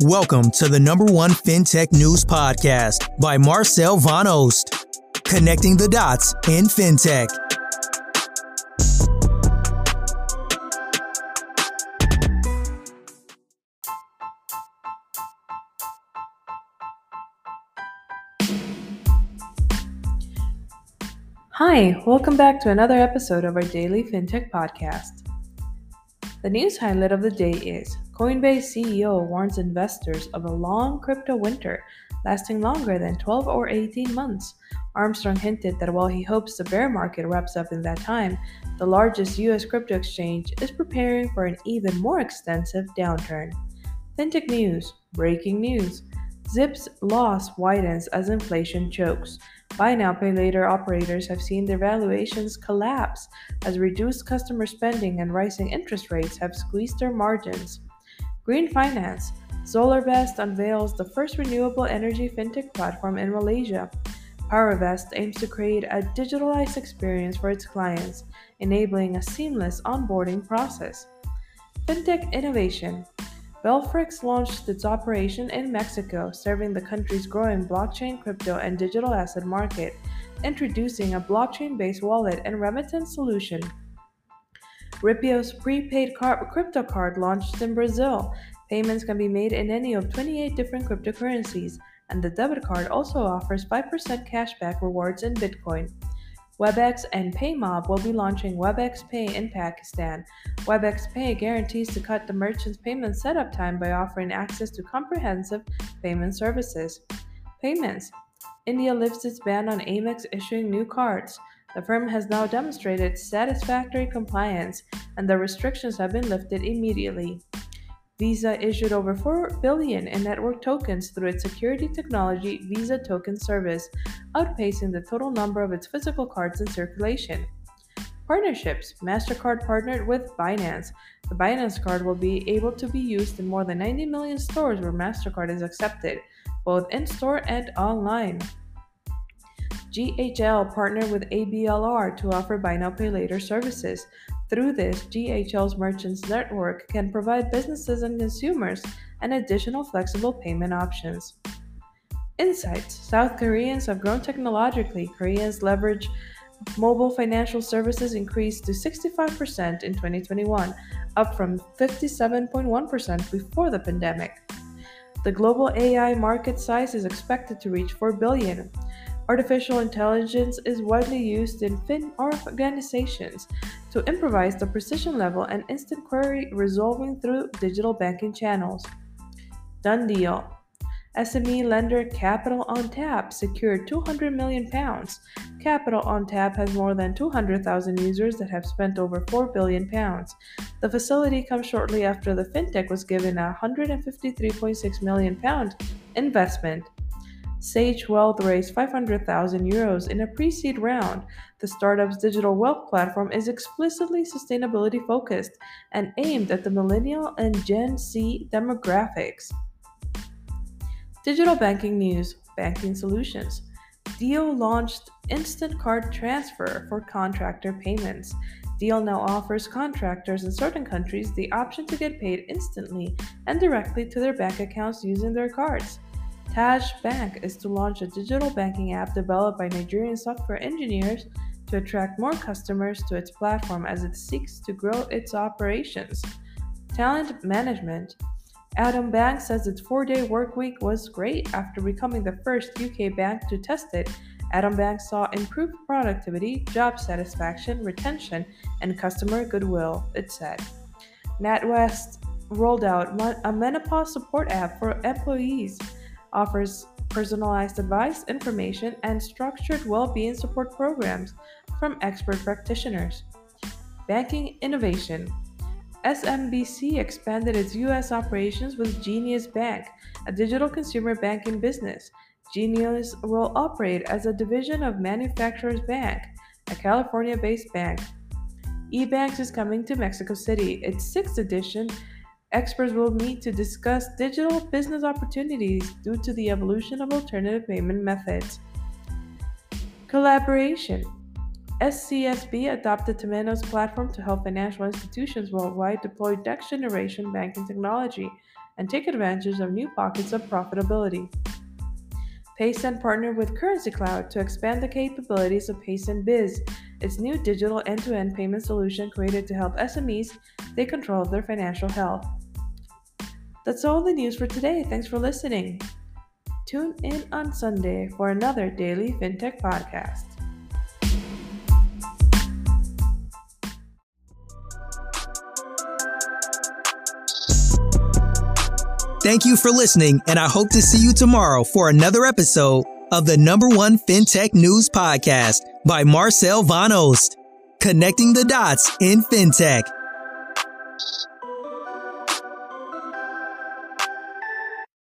Welcome to the number one FinTech news podcast by Marcel Van Oost, connecting the dots in FinTech. Hi, welcome back to another episode of our daily FinTech podcast. The news highlight of the day is Coinbase CEO warns investors of a long crypto winter lasting longer than 12 or 18 months. Armstrong hinted that while he hopes the bear market wraps up in that time, the largest US crypto exchange is preparing for an even more extensive downturn. FinTech news, breaking news. Zip's loss widens as inflation chokes. Buy now, pay later operators have seen their valuations collapse as reduced customer spending and rising interest rates have squeezed their margins. Green Finance SolarVest unveils the first renewable energy fintech platform in Malaysia. PowerVest aims to create a digitalized experience for its clients, enabling a seamless onboarding process. Fintech Innovation Belfrics launched its operation in Mexico, serving the country's growing blockchain, crypto, and digital asset market, introducing a blockchain based wallet and remittance solution. Ripio's prepaid crypto card launched in Brazil. Payments can be made in any of 28 different cryptocurrencies, and the debit card also offers 5% cashback rewards in Bitcoin. Webx and PayMob will be launching Webx Pay in Pakistan. Webx Pay guarantees to cut the merchant's payment setup time by offering access to comprehensive payment services. Payments India lifts its ban on Amex issuing new cards. The firm has now demonstrated satisfactory compliance, and the restrictions have been lifted immediately. Visa issued over 4 billion in network tokens through its security technology Visa Token Service, outpacing the total number of its physical cards in circulation. Partnerships MasterCard partnered with Binance. The Binance card will be able to be used in more than 90 million stores where MasterCard is accepted, both in store and online. GHL partnered with ABLR to offer buy now pay later services. Through this, GHL's merchants network can provide businesses and consumers an additional flexible payment options. Insights South Koreans have grown technologically. Koreans leverage mobile financial services increased to 65% in 2021, up from 57.1% before the pandemic. The global AI market size is expected to reach 4 billion. Artificial intelligence is widely used in fin organizations to improvise the precision level and instant query resolving through digital banking channels. Done deal. SME lender Capital on Tap secured 200 million pounds. Capital on Tap has more than 200,000 users that have spent over 4 billion pounds. The facility comes shortly after the fintech was given a 153.6 million pound investment Sage Wealth raised 500,000 euros in a pre seed round. The startup's digital wealth platform is explicitly sustainability focused and aimed at the millennial and Gen Z demographics. Digital banking news Banking Solutions. Deel launched instant card transfer for contractor payments. Deel now offers contractors in certain countries the option to get paid instantly and directly to their bank accounts using their cards. Taj Bank is to launch a digital banking app developed by Nigerian software engineers to attract more customers to its platform as it seeks to grow its operations. Talent Management Atom Bank says its four day work week was great after becoming the first UK bank to test it. Atom Bank saw improved productivity, job satisfaction, retention, and customer goodwill, it said. NatWest rolled out a menopause support app for employees offers personalized advice, information, and structured well being support programs from expert practitioners. Banking Innovation SMBC expanded its U.S. operations with Genius Bank, a digital consumer banking business. Genius will operate as a division of Manufacturers Bank, a California based bank. eBanks is coming to Mexico City. Its sixth edition Experts will meet to discuss digital business opportunities due to the evolution of alternative payment methods. Collaboration SCSB adopted Temenos platform to help financial institutions worldwide deploy next generation banking technology and take advantage of new pockets of profitability. Paysend partnered with Currency Cloud to expand the capabilities of Paysend Biz, its new digital end to end payment solution created to help SMEs take control of their financial health. That's all the news for today. Thanks for listening. Tune in on Sunday for another daily FinTech podcast. Thank you for listening, and I hope to see you tomorrow for another episode of the number one FinTech News Podcast by Marcel Van Oost, connecting the dots in FinTech.